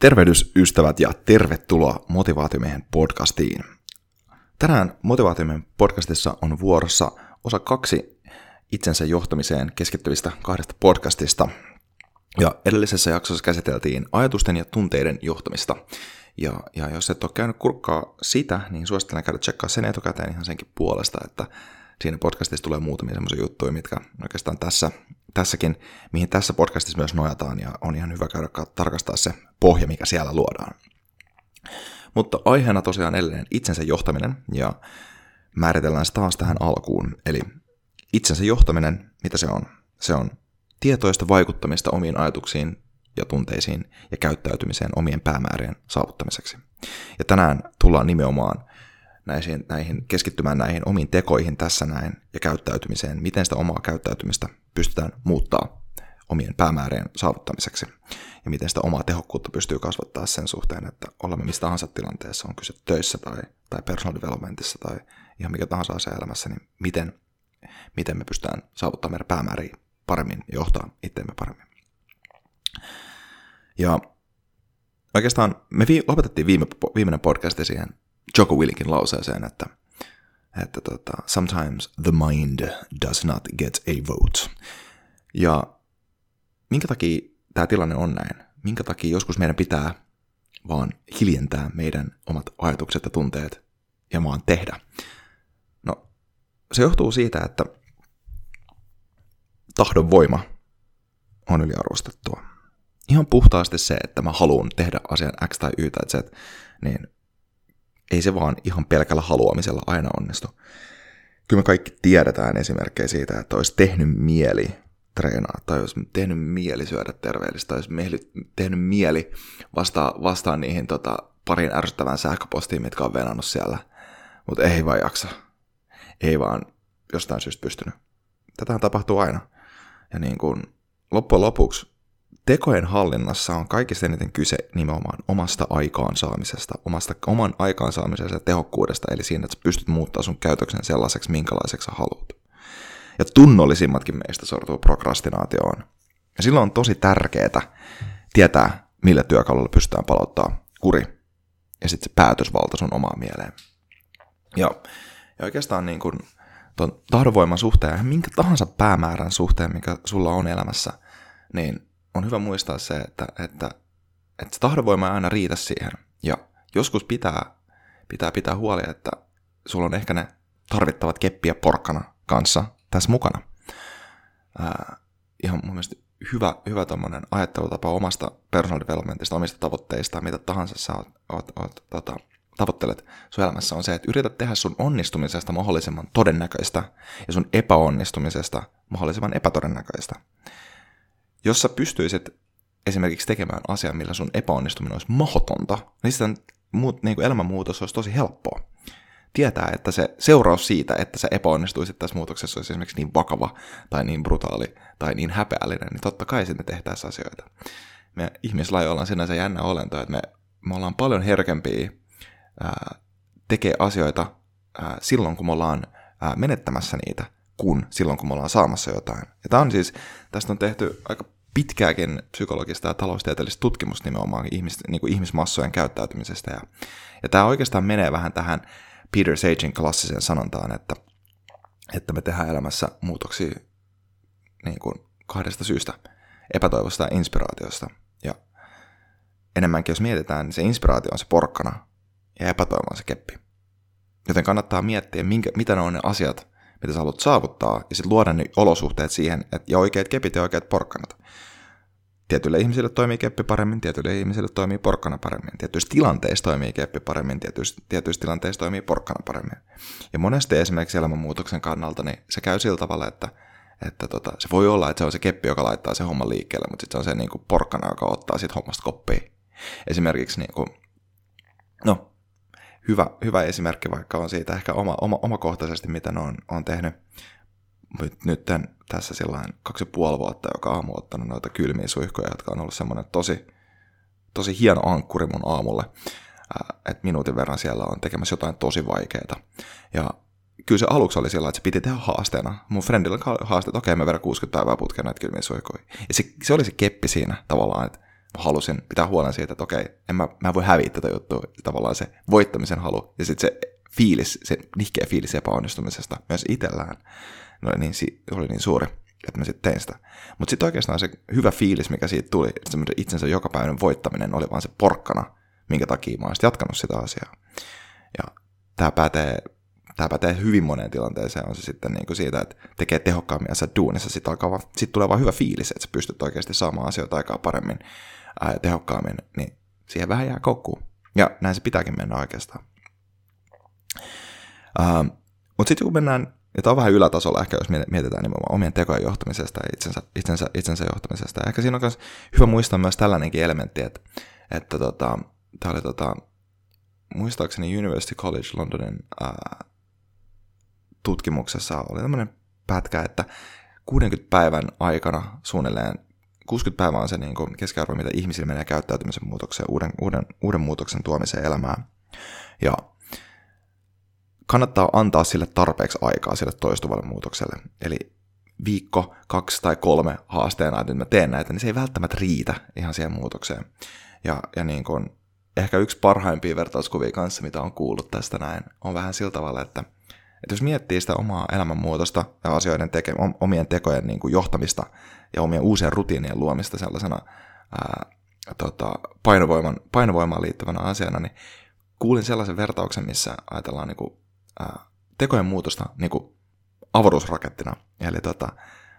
Tervehdys ystävät ja tervetuloa Motivaatiomiehen podcastiin. Tänään Motivaatiomiehen podcastissa on vuorossa osa kaksi itsensä johtamiseen keskittyvistä kahdesta podcastista. Ja edellisessä jaksossa käsiteltiin ajatusten ja tunteiden johtamista. Ja, ja jos et ole käynyt kurkkaa sitä, niin suosittelen käydä tsekkaa sen etukäteen ihan senkin puolesta, että siinä podcastissa tulee muutamia semmoisia juttuja, mitkä oikeastaan tässä, tässäkin, mihin tässä podcastissa myös nojataan, ja on ihan hyvä käydä tarkastaa se pohja, mikä siellä luodaan. Mutta aiheena tosiaan edelleen itsensä johtaminen, ja määritellään se taas tähän alkuun. Eli itsensä johtaminen, mitä se on? Se on tietoista vaikuttamista omiin ajatuksiin ja tunteisiin ja käyttäytymiseen omien päämäärien saavuttamiseksi. Ja tänään tullaan nimenomaan näihin, näihin, keskittymään näihin omiin tekoihin tässä näin ja käyttäytymiseen, miten sitä omaa käyttäytymistä pystytään muuttaa omien päämäärien saavuttamiseksi ja miten sitä omaa tehokkuutta pystyy kasvattaa sen suhteen, että olemme mistä tahansa tilanteessa, on kyse töissä tai, tai personal developmentissa tai ihan mikä tahansa asia elämässä, niin miten, miten me pystytään saavuttamaan meidän päämääriä paremmin ja johtaa itseämme paremmin. Ja oikeastaan me vi- lopetettiin viime, viimeinen podcasti siihen Joko Willinkin lauseeseen, että, että tota, sometimes the mind does not get a vote. Ja minkä takia tämä tilanne on näin? Minkä takia joskus meidän pitää vaan hiljentää meidän omat ajatukset ja tunteet ja vaan tehdä? No, se johtuu siitä, että tahdon voima on yliarvostettua. Ihan puhtaasti se, että mä haluan tehdä asian X tai Y tai Z, niin ei se vaan ihan pelkällä haluamisella aina onnistu. Kyllä me kaikki tiedetään esimerkkejä siitä, että olisi tehnyt mieli treenaa, tai olisi tehnyt mieli syödä terveellistä, tai olisi tehnyt mieli vastaa, vastaa niihin tota, parin ärsyttävään sähköpostiin, mitkä on venannut siellä. Mutta ei vaan jaksa. Ei vaan jostain syystä pystynyt. Tätähän tapahtuu aina. Ja niin kuin loppujen lopuksi tekojen hallinnassa on kaikista eniten kyse nimenomaan omasta aikaansaamisesta, omasta, oman aikaansaamisesta ja tehokkuudesta, eli siinä, että sä pystyt muuttaa sun käytöksen sellaiseksi, minkälaiseksi sä haluat. Ja tunnollisimmatkin meistä sortuu prokrastinaatioon. Ja silloin on tosi tärkeää tietää, millä työkalulla pystytään palauttaa kuri ja sitten se päätösvalta sun omaan mieleen. Ja, ja oikeastaan niin kuin ton tahdonvoiman suhteen ja minkä tahansa päämäärän suhteen, mikä sulla on elämässä, niin on hyvä muistaa se, että, että, että se tahdonvoima ei aina riitä siihen. Ja joskus pitää, pitää pitää huoli, että sulla on ehkä ne tarvittavat keppiä porkkana kanssa tässä mukana. Ää, ihan mun mielestä hyvä, hyvä tommonen ajattelutapa omasta personal developmentista, omista tavoitteista, mitä tahansa sä oot, oot, oot, tota, tavoittelet sun elämässä, on se, että yrität tehdä sun onnistumisesta mahdollisimman todennäköistä ja sun epäonnistumisesta mahdollisimman epätodennäköistä. Jos sä pystyisit esimerkiksi tekemään asian, millä sun epäonnistuminen olisi mahdotonta, niin sitten muut, niin elämänmuutos olisi tosi helppoa. Tietää, että se seuraus siitä, että sä epäonnistuisit tässä muutoksessa olisi esimerkiksi niin vakava tai niin brutaali tai niin häpeällinen, niin totta kai sitten tehtäisiin asioita. Me ihmislaji ollaan sinänsä jännä olento, että me, me ollaan paljon herkempiä ää, tekee asioita ää, silloin, kun me ollaan ää, menettämässä niitä, kuin silloin, kun me ollaan saamassa jotain. Ja tämä on siis, tästä on tehty aika pitkääkin psykologista ja taloustieteellistä tutkimusta nimenomaan ihmis, niin kuin ihmismassojen käyttäytymisestä. Ja, ja tämä oikeastaan menee vähän tähän Peter Sagein klassiseen sanontaan, että, että me tehdään elämässä muutoksia niin kuin kahdesta syystä, epätoivosta ja inspiraatiosta. Ja enemmänkin jos mietitään, niin se inspiraatio on se porkkana ja epätoivo on se keppi. Joten kannattaa miettiä, minkä, mitä ne on ne asiat, mitä sä haluat saavuttaa, ja sitten luoda ne olosuhteet siihen, että, ja oikeat kepit ja oikeat porkkanat. Tietyille ihmisille toimii keppi paremmin, tietyille ihmisille toimii porkkana paremmin. Tietyissä tilanteissa toimii keppi paremmin, tietyissä, tietyissä tilanteissa toimii porkkana paremmin. Ja monesti esimerkiksi elämänmuutoksen kannalta niin se käy sillä tavalla, että, että tota, se voi olla, että se on se keppi, joka laittaa se homma liikkeelle, mutta sitten se on se niin kuin porkkana, joka ottaa siitä hommasta koppia. Esimerkiksi niin kuin, no, hyvä, hyvä esimerkki vaikka on siitä ehkä oma, oma, omakohtaisesti, mitä on, on tehnyt nyt, nyt tässä sillain kaksi ja puoli vuotta, joka aamu ottanut noita kylmiä suihkoja, jotka on ollut semmoinen tosi, tosi hieno ankkuri mun aamulle, että minuutin verran siellä on tekemässä jotain tosi vaikeaa. Ja kyllä se aluksi oli sillä että se piti tehdä haasteena. Mun friendillä haaste, että okei, okay, mä vedän 60 päivää putkeen näitä kylmiä suihkoja. Ja se, se oli se keppi siinä tavallaan, että halusin pitää huolen siitä, että okei, en mä, mä voi häviä tätä juttua, tavallaan se voittamisen halu, ja sitten se fiilis, se nihkeä fiilis epäonnistumisesta myös itsellään, no, niin, se oli niin suuri, että mä sitten tein sitä. Mutta sitten oikeastaan se hyvä fiilis, mikä siitä tuli, että semmoinen itsensä jokapäiväinen voittaminen oli vaan se porkkana, minkä takia mä oon jatkanut sitä asiaa. Ja tämä pätee, tämä pätee hyvin moneen tilanteeseen, on se sitten niin kuin siitä, että tekee tehokkaammin asiat duunissa, sitten alkaa sit tulee vaan hyvä fiilis, että sä pystyt oikeasti saamaan asioita aikaa paremmin ää, tehokkaammin, niin siihen vähän jää koukkuun. Ja näin se pitääkin mennä oikeastaan. Ähm, Mutta sitten kun mennään, ja tämä on vähän ylätasolla ehkä, jos mietitään nimenomaan omien tekojen johtamisesta ja itsensä, itsensä, itsensä johtamisesta. Ja ehkä siinä on myös hyvä muistaa myös tällainenkin elementti, että, että tota, tämä oli tota, muistaakseni University College Londonin ää, tutkimuksessa oli tämmöinen pätkä, että 60 päivän aikana suunnilleen 60 päivää on se niin kuin keskiarvo, mitä ihmisillä menee käyttäytymisen muutokseen, uuden, uuden, uuden muutoksen tuomiseen elämään. Ja kannattaa antaa sille tarpeeksi aikaa sille toistuvalle muutokselle. Eli viikko, kaksi tai kolme haasteena, että nyt mä teen näitä, niin se ei välttämättä riitä ihan siihen muutokseen. Ja, ja niin kuin, ehkä yksi parhaimpia vertauskuvia kanssa, mitä on kuullut tästä näin, on vähän sillä tavalla, että – että jos miettii sitä omaa elämänmuutosta ja asioiden teke, omien tekojen niin kuin johtamista ja omien uusien rutiinien luomista sellaisena ää, tota, painovoiman, painovoimaan liittyvänä asiana, niin kuulin sellaisen vertauksen, missä ajatellaan niin kuin, ää, tekojen muutosta niin kuin avaruusrakettina. Eli tota,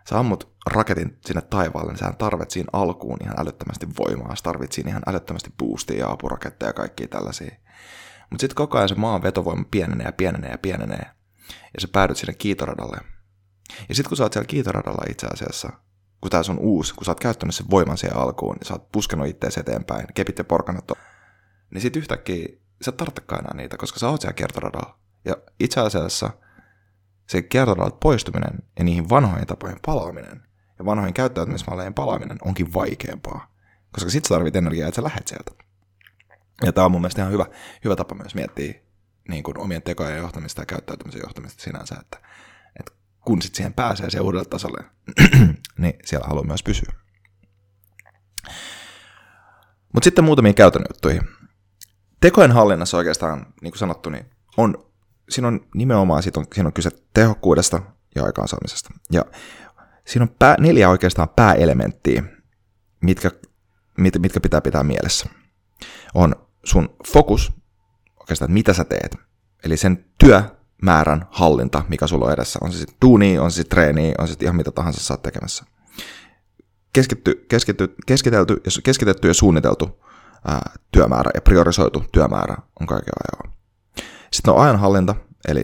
sä ammut raketin sinne taivaalle, niin sä tarvit siinä alkuun ihan älyttömästi voimaa, sä tarvit siinä ihan älyttömästi boostia ja apuraketteja ja kaikkia tällaisia. Mutta sitten koko ajan se maan vetovoima pienenee ja pienenee ja pienenee ja sä päädyt sinne kiitoradalle. Ja sitten kun sä oot siellä kiitoradalla itse asiassa, kun tää on uusi, kun sä oot käyttänyt sen voiman siihen alkuun, niin sä oot puskenut itteesi eteenpäin, kepit ja porkanat on, niin sit yhtäkkiä sä tarvitsekaan enää niitä, koska sä oot siellä kiertoradalla. Ja itse asiassa se kiertoradalta poistuminen ja niihin vanhoihin tapoihin palaaminen ja vanhoihin käyttäytymismalleihin palaaminen onkin vaikeampaa. Koska sit sä tarvit energiaa, että sä lähet sieltä. Ja tää on mun mielestä ihan hyvä, hyvä tapa myös miettiä niin kuin omien tekojen johtamista ja käyttäytymisen johtamista sinänsä, että kun sitten siihen pääsee se uudelle tasolle, niin siellä haluaa myös pysyä. Mutta sitten muutamia käytännön juttuihin. Tekojen hallinnassa oikeastaan, niin kuin sanottu, niin on, siinä on nimenomaan siitä on, siinä on kyse tehokkuudesta ja aikaansaamisesta. Ja siinä on pää, neljä oikeastaan pääelementtiä, mitkä, mit, mitkä pitää pitää mielessä. On sun fokus, oikeastaan, mitä sä teet. Eli sen työmäärän hallinta, mikä sulla on edessä. On se sitten duuni, on se sitten treeni, on se sitten ihan mitä tahansa oot tekemässä. Keskitty, keskitty, keskitelty, keskitetty ja suunniteltu ää, työmäärä ja priorisoitu työmäärä on kaiken ajan. Sitten on ajanhallinta, eli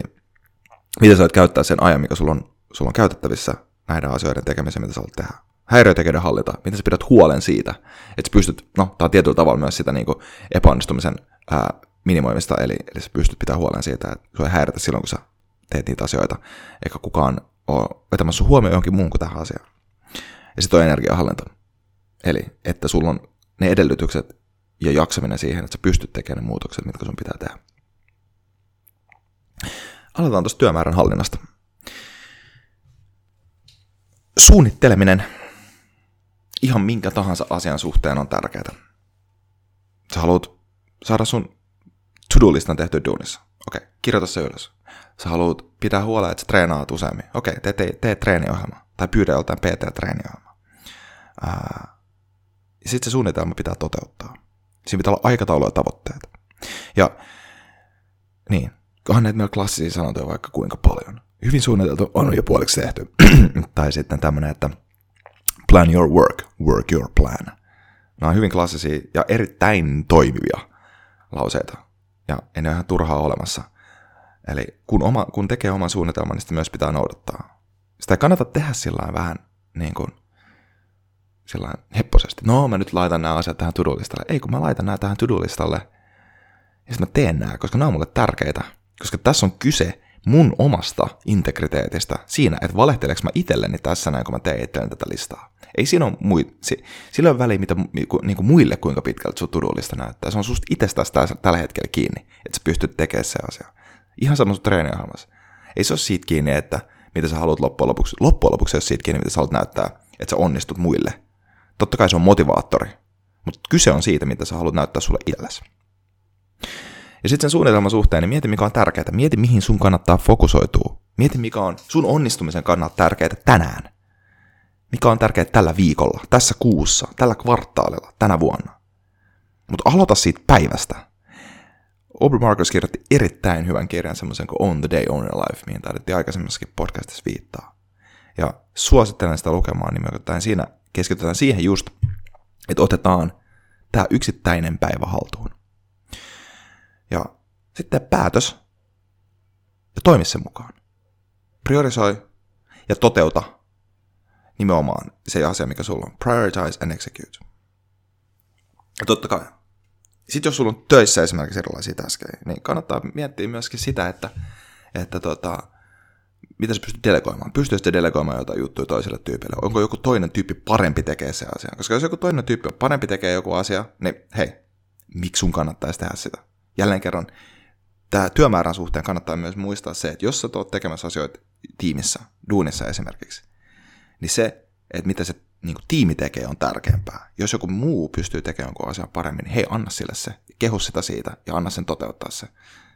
miten sä voit käyttää sen ajan, mikä sulla on, sulla on käytettävissä näiden asioiden tekemiseen, mitä sä haluat tehdä. Häiriötekijöiden hallinta, miten sä pidät huolen siitä, että sä pystyt, no tämä on tietyllä tavalla myös sitä niin kuin epäonnistumisen ää, minimoimista, eli, eli sä pystyt pitämään huolen siitä, että sua ei häiritä silloin, kun sä teet niitä asioita, eikä kukaan ole vetämässä huomioon johonkin muun kuin tähän asiaan. Ja sitten on energiahallinta. Eli että sulla on ne edellytykset ja jaksaminen siihen, että sä pystyt tekemään ne muutokset, mitkä sun pitää tehdä. Aloitetaan tuosta työmäärän hallinnasta. suunnitteleminen ihan minkä tahansa asian suhteen on tärkeää. Sä haluat saada sun to-do-listan tehtyä duunissa. Okei, okay, kirjoita se ylös. Sä haluat pitää huolta, että sä treenaat useammin. Okei, okay, tee, tee, treeniohjelma. Tai pyydä joltain PT-treeniohjelma. ja sitten se suunnitelma pitää toteuttaa. Siinä pitää olla aikataulu ja tavoitteet. Ja niin, onhan näitä meillä klassisia sanontoja vaikka kuinka paljon. Hyvin suunniteltu on jo puoliksi tehty. tai sitten tämmöinen, että plan your work, work your plan. Nämä on hyvin klassisia ja erittäin toimivia lauseita. Ja en ole ihan turhaa olemassa. Eli kun, oma, kun tekee oman suunnitelman, niin sitä myös pitää noudattaa. Sitä ei kannata tehdä sillä vähän niin kuin sillä hepposesti. No, mä nyt laitan nämä asiat tähän to-do-listalle. Ei, kun mä laitan nämä tähän to-do-listalle, ja sitten mä teen nämä, koska nämä on mulle tärkeitä. Koska tässä on kyse mun omasta integriteetistä siinä, että valehteleeko mä itselleni tässä näin, kun mä teen itselleni tätä listaa. Ei siinä ole mui, si, sillä on väliä, mitä niin kuin muille kuinka pitkältä sun tudullista näyttää. Se on susta itsestäsi tällä hetkellä kiinni, että sä pystyt tekemään se asia. Ihan sama sun treeniohjelmassa. Ei se ole siitä kiinni, että mitä sä haluat loppujen lopuksi. Loppujen lopuksi se ole siitä kiinni, mitä sä haluat näyttää, että sä onnistut muille. Totta kai se on motivaattori, mutta kyse on siitä, mitä sä haluat näyttää sulle itsellesi. Ja sitten sen suunnitelman suhteen, niin mieti mikä on tärkeää. Mieti mihin sun kannattaa fokusoitua. Mieti mikä on sun onnistumisen kannalta tärkeää tänään. Mikä on tärkeää tällä viikolla, tässä kuussa, tällä kvartaalilla, tänä vuonna. Mutta aloita siitä päivästä. Aubrey Marcus kirjoitti erittäin hyvän kirjan, semmoisen kuin On the Day, On Your Life, mihin taidettiin aikaisemmassakin podcastissa viittaa. Ja suosittelen sitä lukemaan nimenomaan siinä keskitytään siihen just, että otetaan tämä yksittäinen päivä haltuun. Ja sitten päätös ja toimi sen mukaan. Priorisoi ja toteuta nimenomaan se asia, mikä sulla on. Prioritize and execute. Ja totta kai. Sitten jos sulla on töissä esimerkiksi erilaisia täskejä, niin kannattaa miettiä myöskin sitä, että, että tota, mitä sä pystyt delegoimaan? Pystyisit delegoimaan jotain juttuja toiselle tyypille? Onko joku toinen tyyppi parempi tekee se asia? Koska jos joku toinen tyyppi parempi tekee joku asia, niin hei, miksi sun kannattaisi tehdä sitä? Jälleen kerran, tämä työmäärän suhteen kannattaa myös muistaa se, että jos sä oot tekemässä asioita tiimissä, duunissa esimerkiksi, niin se, että mitä se niin kuin tiimi tekee, on tärkeämpää. Jos joku muu pystyy tekemään jonkun asian paremmin, niin hei, anna sille se, kehu sitä siitä ja anna sen toteuttaa se.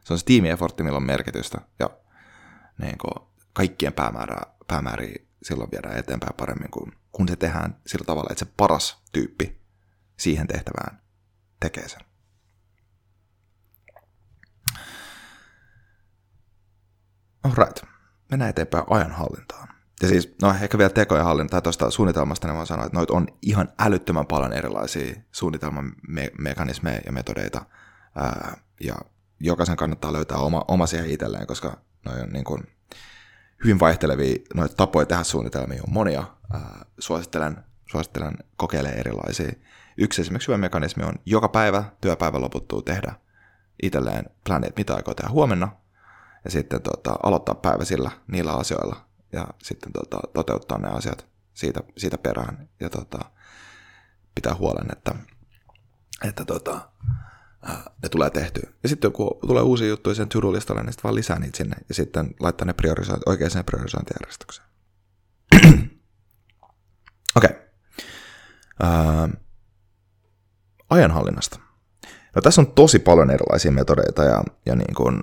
Se on se tiimiefortti, millä on merkitystä ja niin kuin, kaikkien päämäärää, päämääriä silloin viedään eteenpäin paremmin, kun, kun se tehdään sillä tavalla, että se paras tyyppi siihen tehtävään tekee sen. Alright, mennään eteenpäin ajanhallintaan. Ja siis, no ehkä vielä tekojen hallinta tuosta suunnitelmasta, niin mä sanoin, että noita on ihan älyttömän paljon erilaisia suunnitelmamekanismeja ja metodeita, ää, ja jokaisen kannattaa löytää oma, oma siihen itselleen, koska noin on niin kuin hyvin vaihtelevia noita tapoja tehdä suunnitelmia on monia. Ää, suosittelen, suosittelen kokeilemaan erilaisia. Yksi esimerkiksi hyvä mekanismi on joka päivä työpäivä loputtuu tehdä itselleen planeet, mitä aikoo tehdä huomenna, ja sitten tota, aloittaa päivä sillä, niillä asioilla, ja sitten tota, toteuttaa ne asiat siitä, siitä perään, ja tota, pitää huolen, että, että tota, ne tulee tehtyä. Ja sitten kun tulee uusia juttuja sen to niin sitten vaan lisää niitä sinne, ja sitten laittaa ne priorisointi, oikeaan priorisointijärjestykseen. Okei. Okay. Uh, ajanhallinnasta. No, tässä on tosi paljon erilaisia metodeita ja, ja niin kuin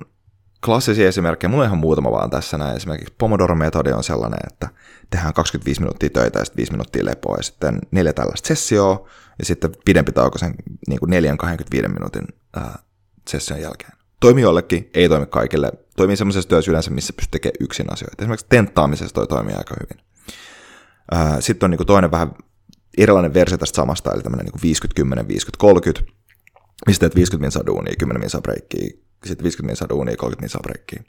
klassisia esimerkkejä, mulla on ihan muutama vaan tässä näin. Esimerkiksi Pomodoro-metodi on sellainen, että tehdään 25 minuuttia töitä ja sitten 5 minuuttia lepoa ja sitten neljä tällaista sessioa ja sitten pidempi tauko sen niin kuin 4-25 minuutin ää, session jälkeen. Toimii jollekin, ei toimi kaikille. Toimii semmoisessa työssä yleensä, missä pystyy tekemään yksin asioita. Esimerkiksi tenttaamisessa toi toimii aika hyvin. Sitten on niin kuin toinen vähän erilainen versio tästä samasta, eli tämmöinen niin 50-10, 50-30, mistä teet 50 minsaa duunia, 10 minsaa breikkiä, sitten 50 minsaa duunia, 30 minsaa breikkiä.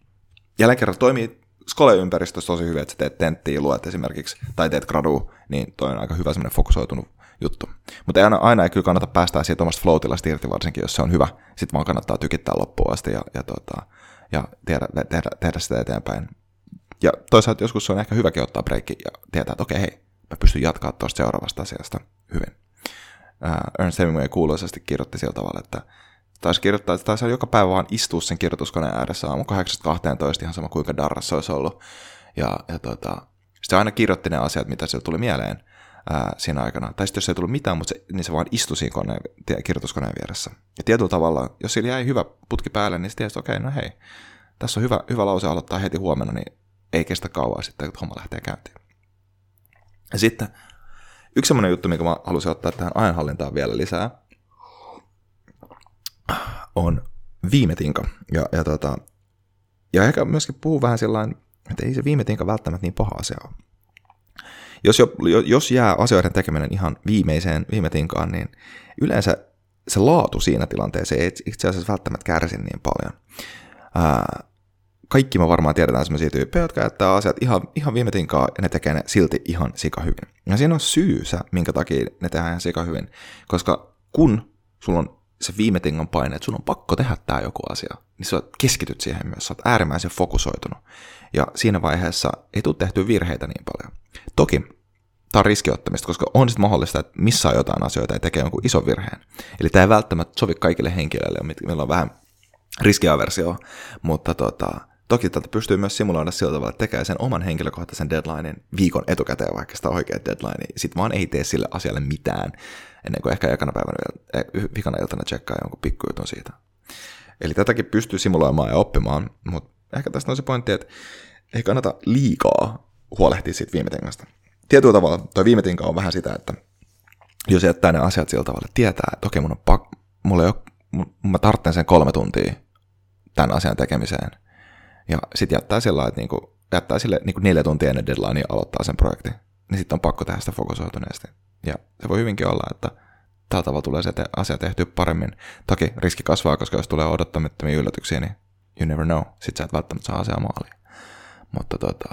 Jälleen kerran toimii skole-ympäristössä tosi hyvin, että sä teet tenttiä, luet esimerkiksi, tai teet gradu, niin toi on aika hyvä semmoinen fokusoitunut juttu. Mutta aina, aina ei kyllä kannata päästää siitä omasta flow irti, varsinkin jos se on hyvä. Sitten vaan kannattaa tykittää loppuun asti ja, ja, tota, ja tehdä, tehdä, tehdä, sitä eteenpäin. Ja toisaalta joskus se on ehkä hyväkin ottaa breikki ja tietää, että okei, hei, mä pystyn jatkaa tuosta seuraavasta asiasta hyvin. Uh, Ernst Hemingway kuuluisasti kirjoitti sillä tavalla, että taisi kirjoittaa, että taisi joka päivä vaan istua sen kirjoituskoneen ääressä aamu 8-12, ihan sama kuinka darras se olisi ollut. Ja, ja tota, se aina kirjoitti ne asiat, mitä se tuli mieleen ää, siinä aikana. Tai sitten jos ei tullut mitään, mutta se, niin se vaan istui siinä koneen, kirjoituskoneen vieressä. Ja tietyllä tavalla, jos sillä jäi hyvä putki päälle, niin sitten tiesi, okei, okay, no hei, tässä on hyvä, hyvä lause aloittaa heti huomenna, niin ei kestä kauan sitten, kun homma lähtee käyntiin. Ja sitten yksi semmoinen juttu, mikä mä halusin ottaa tähän ajanhallintaan vielä lisää, on viimetinka. Ja, ja, tota, ja ehkä myöskin puhuu vähän sellainen, että ei se viimetinka välttämättä niin paha asia ole. Jos, jo, jos jää asioiden tekeminen ihan viimeiseen viimetinkaan, niin yleensä se laatu siinä tilanteessa ei itse asiassa välttämättä kärsi niin paljon. Ää, kaikki me varmaan tiedetään sellaisia tyyppejä, jotka jättää asiat ihan, ihan viime tinkaan ja ne tekee ne silti ihan sika hyvin. Ja siinä on syysä, minkä takia ne tehdään ihan sika hyvin. Koska kun sulla on se viime tingan paine, että sun on pakko tehdä tämä joku asia, niin sä keskityt siihen myös, sä oot äärimmäisen fokusoitunut. Ja siinä vaiheessa ei tule tehty virheitä niin paljon. Toki tämä on riskiottamista, koska on sitten mahdollista, että missaa jotain asioita ja tekee jonkun ison virheen. Eli tämä ei välttämättä sovi kaikille henkilöille, meillä on vähän riskiaversio, mutta tota, Toki tätä pystyy myös simuloida sillä tavalla, että tekee sen oman henkilökohtaisen deadlinein viikon etukäteen, vaikka sitä oikea deadline, sitten vaan ei tee sille asialle mitään, ennen kuin ehkä ekana päivänä vielä, vikana iltana tsekkaa jonkun pikkujutun siitä. Eli tätäkin pystyy simuloimaan ja oppimaan, mutta ehkä tästä on se pointti, että ei kannata liikaa huolehtia siitä viimetengasta. Tietyllä tavalla tuo viimetinka on vähän sitä, että jos jättää ne asiat sillä tavalla, että tietää, että okei, mun on pak- mulla ei ole, mä tarvitsen sen kolme tuntia tämän asian tekemiseen – ja sitten jättää sillä että niinku, jättää sille niinku neljä tuntia ennen deadlinea aloittaa sen projektin. Niin sitten on pakko tehdä sitä fokusoituneesti. Ja se voi hyvinkin olla, että tällä tavalla tulee se te- asia tehty paremmin. Toki riski kasvaa, koska jos tulee odottamattomia yllätyksiä, niin you never know. Sitten sä et välttämättä saa asiaa maaliin. Mutta tota,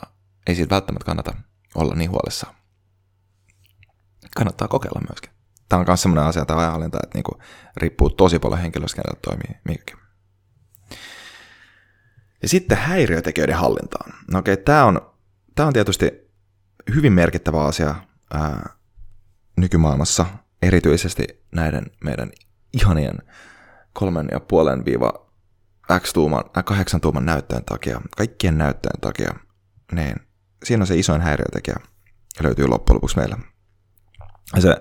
ei siitä välttämättä kannata olla niin huolissaan. Kannattaa kokeilla myöskin. Tämä on myös sellainen asia, tämä ajanhallinta, että niinku riippuu tosi paljon henkilöstä, toimii mikäkin. Ja sitten häiriötekijöiden hallintaan. No okei, tämä on, tämä on tietysti hyvin merkittävä asia ää, nykymaailmassa, erityisesti näiden meidän ihanien kolmen ja puolen viiva X-tuuman, äh, kahdeksan tuuman näyttöjen takia, kaikkien näyttöjen takia, niin siinä on se isoin häiriötekijä löytyy loppujen lopuksi meillä. Ja se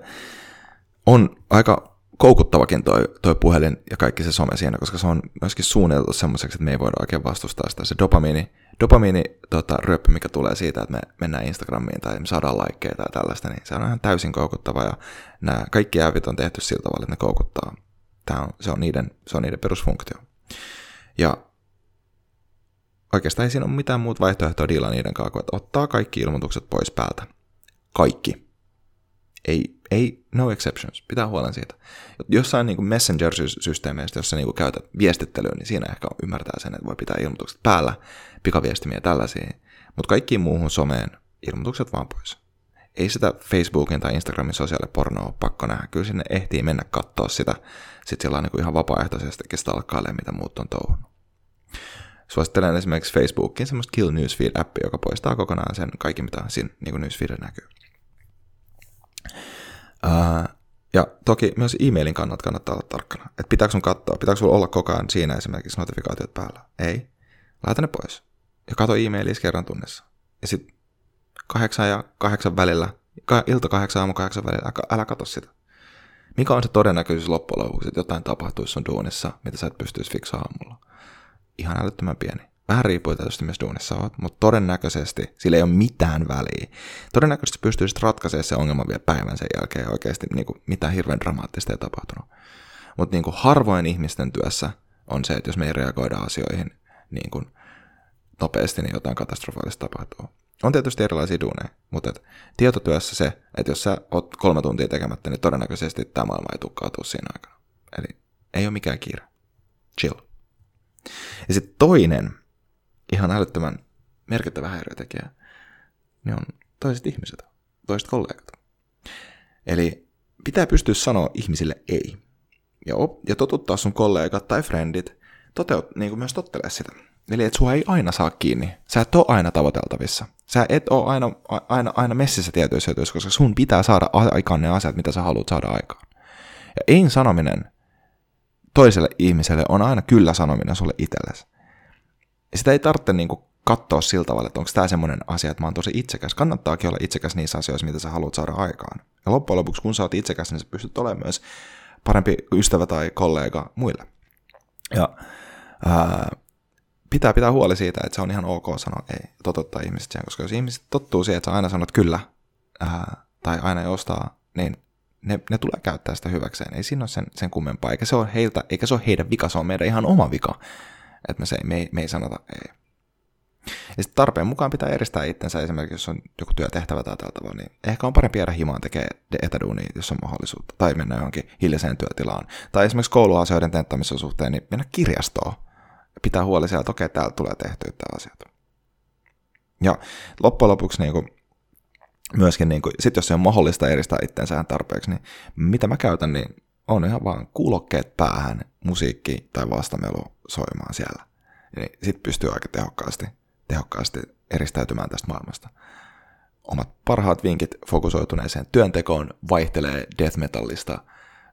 on aika koukuttavakin toi, toi puhelin ja kaikki se some siinä, koska se on myöskin suunniteltu semmoiseksi, että me ei voida oikein vastustaa sitä. Se dopamiini, dopamiini tota, ryöppy, mikä tulee siitä, että me mennään Instagramiin tai me saadaan laikkeja tai tällaista, niin se on ihan täysin koukuttava ja nämä kaikki äävit on tehty sillä tavalla, että ne koukuttaa. Tämä on, se, on niiden, se on niiden perusfunktio. Ja oikeastaan ei siinä ole mitään muuta vaihtoehtoa diilaa niiden kanssa, että ottaa kaikki ilmoitukset pois päältä. Kaikki. Ei, ei, no exceptions, pitää huolen siitä. Jossain niin messenger-systeemeistä, jossa niin käytät viestittelyä, niin siinä ehkä ymmärtää sen, että voi pitää ilmoitukset päällä, pikaviestimiä tällaisia. Mutta kaikkiin muuhun someen ilmoitukset vaan pois. Ei sitä Facebookin tai Instagramin sosiaalipornoa ole pakko nähdä. Kyllä sinne ehtii mennä katsoa sitä. Sitten siellä on niin ihan vapaaehtoisesti stalkkailee, mitä muut on touhunut. Suosittelen esimerkiksi Facebookin semmoista Kill Newsfeed-appi, joka poistaa kokonaan sen kaikki, mitä siinä niin newsfeedillä näkyy. Ää, ja toki myös e-mailin kannat kannattaa olla tarkkana. Että pitääkö sun katsoa, pitääkö sulla olla koko ajan siinä esimerkiksi notifikaatiot päällä? Ei. Laita ne pois. Ja kato e-mailia kerran tunnissa. Ja sitten kahdeksan ja kahdeksan välillä, ilta kahdeksan aamu kahdeksan välillä, älä katso sitä. Mikä on se todennäköisyys loppujen lopuksi, että jotain tapahtuisi sun duunissa, mitä sä et pystyisi fiksaamaan aamulla? Ihan älyttömän pieni. Vähän riippuu tietysti myös duunissa oot, mutta todennäköisesti sillä ei ole mitään väliä. Todennäköisesti pystyisit ratkaisemaan se ongelma vielä päivän sen jälkeen oikeasti niin kuin mitään hirveän dramaattista ei tapahtunut. Mutta niin harvoin ihmisten työssä on se, että jos me ei reagoida asioihin niin kuin nopeasti, niin jotain katastrofaalista tapahtuu. On tietysti erilaisia duuneja, mutta et tietotyössä se, että jos sä oot kolme tuntia tekemättä, niin todennäköisesti tämä maailma ei tukkautua siinä aikana. Eli ei ole mikään kiire. Chill. Ja sitten toinen ihan älyttömän merkittävä häiriötekijä, ne on toiset ihmiset, toiset kollegat. Eli pitää pystyä sanoa ihmisille ei. Ja, op- ja totuttaa sun kollegat tai frendit toteut, niin kuin myös tottelee sitä. Eli että sua ei aina saa kiinni. Sä et ole aina tavoiteltavissa. Sä et ole aina, aina, aina messissä tietyissä jutuissa, koska sun pitää saada aikaan ne asiat, mitä sä haluat saada aikaan. Ja ei sanominen toiselle ihmiselle on aina kyllä sanominen sulle itsellesi sitä ei tarvitse niin kuin katsoa sillä tavalla, että onko tämä semmoinen asia, että mä oon tosi itsekäs. Kannattaakin olla itsekäs niissä asioissa, mitä sä haluat saada aikaan. Ja loppujen lopuksi, kun sä oot itsekäs, niin sä pystyt olemaan myös parempi ystävä tai kollega muille. Ja ää, pitää pitää huoli siitä, että se on ihan ok sanoa ei, toteuttaa ihmiset siihen, koska jos ihmiset tottuu siihen, että sä aina sanot kyllä, ää, tai aina ostaa, niin ne, ne tulee käyttää sitä hyväkseen. Ei siinä ole sen, sen kummempaa, eikä se ole heiltä, eikä se ole heidän vika, se on meidän ihan oma vika, että me, se, me, ei, me ei sanota ei. Ja sitten tarpeen mukaan pitää eristää itsensä esimerkiksi, jos on joku työtehtävä tai tällä tavalla, niin ehkä on parempi jäädä himaan tekee etäduunia, jos on mahdollisuutta, tai mennä johonkin hiljaiseen työtilaan. Tai esimerkiksi kouluasioiden tenttämisen suhteen, niin mennä kirjastoon ja pitää huoli siellä, että okei, täällä tulee tehtyä tämä asiat. Ja loppujen lopuksi niin kuin, myöskin, niin kuin, sit jos se on mahdollista eristää itsensä tarpeeksi, niin mitä mä käytän, niin on ihan vaan kuulokkeet päähän, musiikki tai vastamelu soimaan siellä. Niin sit pystyy aika tehokkaasti tehokkaasti eristäytymään tästä maailmasta. Omat parhaat vinkit fokusoituneeseen työntekoon vaihtelee death metallista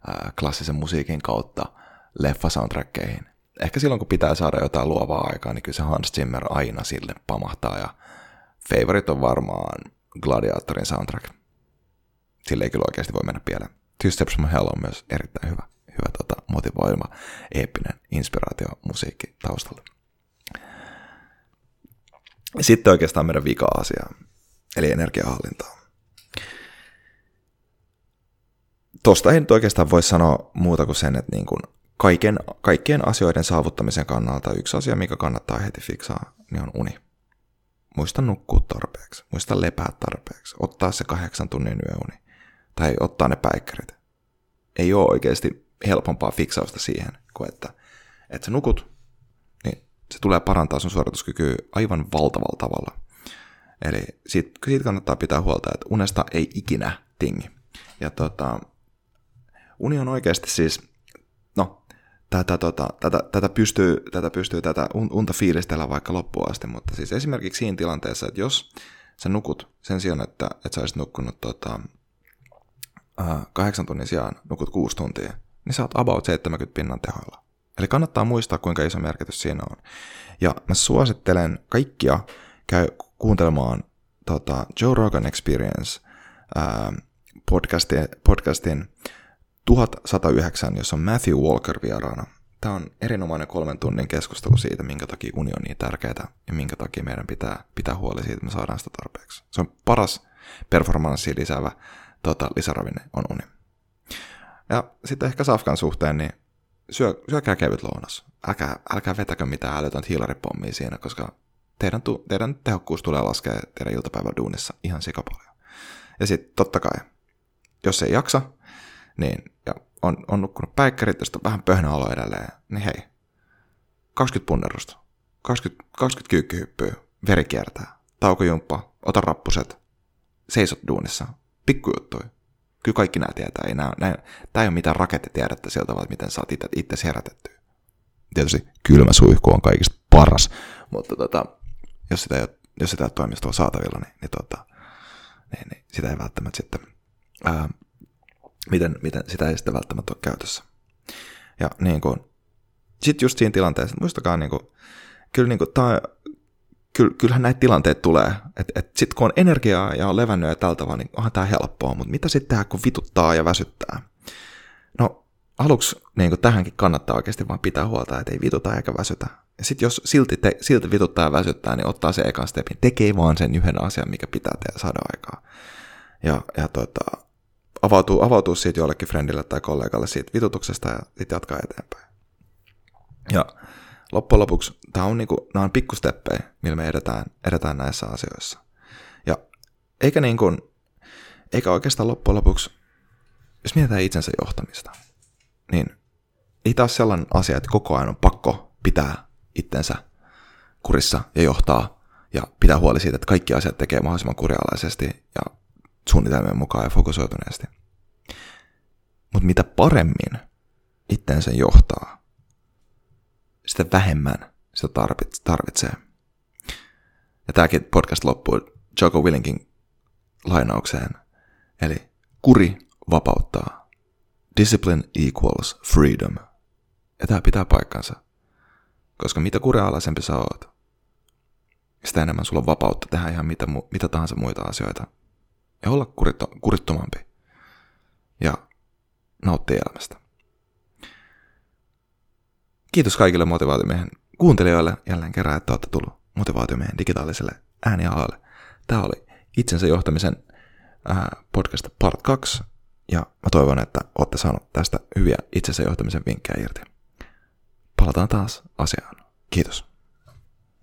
ää, klassisen musiikin kautta leffa-soundtrackkeihin. Ehkä silloin, kun pitää saada jotain luovaa aikaa, niin kyllä se Hans Zimmer aina sille pamahtaa, ja favorite on varmaan Gladiatorin soundtrack. Sille ei kyllä oikeasti voi mennä pieleen. From Hell on myös erittäin hyvä, hyvä tota, motivoima, eeppinen inspiraatio musiikki taustalla. Sitten oikeastaan meidän vika-asia, eli energiahallintaa. Tosta ei nyt oikeastaan voi sanoa muuta kuin sen, että niin kuin kaiken, kaikkien asioiden saavuttamisen kannalta yksi asia, mikä kannattaa heti fiksaa, niin on uni. Muista nukkua tarpeeksi, muista lepää tarpeeksi, ottaa se kahdeksan tunnin yöuni, tai ottaa ne päikkärit. Ei ole oikeasti helpompaa fiksausta siihen, kuin että, että sä nukut se tulee parantaa sun suorituskykyä aivan valtavalla tavalla. Eli siitä, siitä kannattaa pitää huolta, että unesta ei ikinä tingi. Ja tota, uni on oikeasti siis, no, tätä, tota, tätä, tätä, pystyy, tätä pystyy tätä unta fiilistellä vaikka loppuun asti, mutta siis esimerkiksi siinä tilanteessa, että jos sä nukut sen sijaan, että, että sä olisit nukkunut tota, kahdeksan tunnin sijaan, nukut kuusi tuntia, niin oot about 70 pinnan tehoilla. Eli kannattaa muistaa, kuinka iso merkitys siinä on. Ja mä suosittelen kaikkia käy kuuntelemaan tota, Joe Rogan Experience ää, podcastin, podcastin 1109, jossa on Matthew Walker vieraana. Tämä on erinomainen kolmen tunnin keskustelu siitä, minkä takia uni on niin tärkeää ja minkä takia meidän pitää pitää huoli siitä, että me saadaan sitä tarpeeksi. Se on paras performanssi lisäävä tota, lisäravinne on uni. Ja sitten ehkä Safkan suhteen, niin syö, syökää kevyt lounas. Älkää, älkää vetäkö mitään älytöntä hiilaripommia siinä, koska teidän, tu, teidän tehokkuus tulee laskea teidän iltapäivän duunissa ihan sikapaljon. Ja sitten totta kai, jos ei jaksa, niin ja on, on nukkunut päikkärit, josta vähän pöhnä olo edelleen, niin hei, 20 punnerusta, 20, 20 kyykkyhyppyä, veri kiertää, taukojumppa, ota rappuset, seisot duunissa, pikkujuttuja, Kyllä kaikki nämä tietää. Ei nämä, nämä, tämä ei ole mitään rakettitiedettä sieltä tavalla, että miten saat itse, itse herätettyä. Tietysti kylmä suihku on kaikista paras, mutta tota, jos sitä ei jos sitä ei ole toimistolla saatavilla, niin, niin, tota, niin, niin sitä ei välttämättä sitten, ää, miten, miten sitä ei sitten välttämättä ole käytössä. Ja niin kuin, sitten just siinä tilanteessa, muistakaa niin kuin, kyllä niin kuin, tämä kyllähän näitä tilanteita tulee. Että et sitten kun on energiaa ja on levännyt ja tältä vaan, niin onhan tämä helppoa. Mutta mitä sitten tehdään, kun vituttaa ja väsyttää? No aluksi niin tähänkin kannattaa oikeasti vaan pitää huolta, että ei vituta eikä väsytä. Ja sitten jos silti, te, silti vituttaa ja väsyttää, niin ottaa se ekan stepin. Tekee vaan sen yhden asian, mikä pitää tehdä saada aikaa. Ja, ja tota, avautuu, avautuu siitä jollekin friendille tai kollegalle siitä vitutuksesta ja sitten jatkaa eteenpäin. Ja loppujen lopuksi tämä on, niinku, nämä on pikkusteppejä, millä me edetään, edetään näissä asioissa. Ja eikä, niin kuin, eikä oikeastaan loppujen lopuksi, jos mietitään itsensä johtamista, niin ei taas sellainen asia, että koko ajan on pakko pitää itsensä kurissa ja johtaa ja pitää huoli siitä, että kaikki asiat tekee mahdollisimman kurialaisesti ja suunnitelmien mukaan ja fokusoituneesti. Mutta mitä paremmin itsensä johtaa, sitä vähemmän sitä tarvitsee. Ja tämäkin podcast loppuu Joko Willinkin lainaukseen. Eli kuri vapauttaa. Discipline equals freedom. Ja tämä pitää paikkansa. Koska mitä kurealaisempi sä oot, sitä enemmän sulla on vapautta tehdä ihan mitä, mitä tahansa muita asioita. Ja olla kuritto, kurittomampi. Ja nauttia elämästä. Kiitos kaikille motivaatiomiehen kuuntelijoille jälleen kerran, että olette tullut motivaatiomiehen digitaaliselle äänialalle. Tämä oli itsensä johtamisen podcast part 2, ja mä toivon, että olette saanut tästä hyviä itsensä johtamisen vinkkejä irti. Palataan taas asiaan. Kiitos.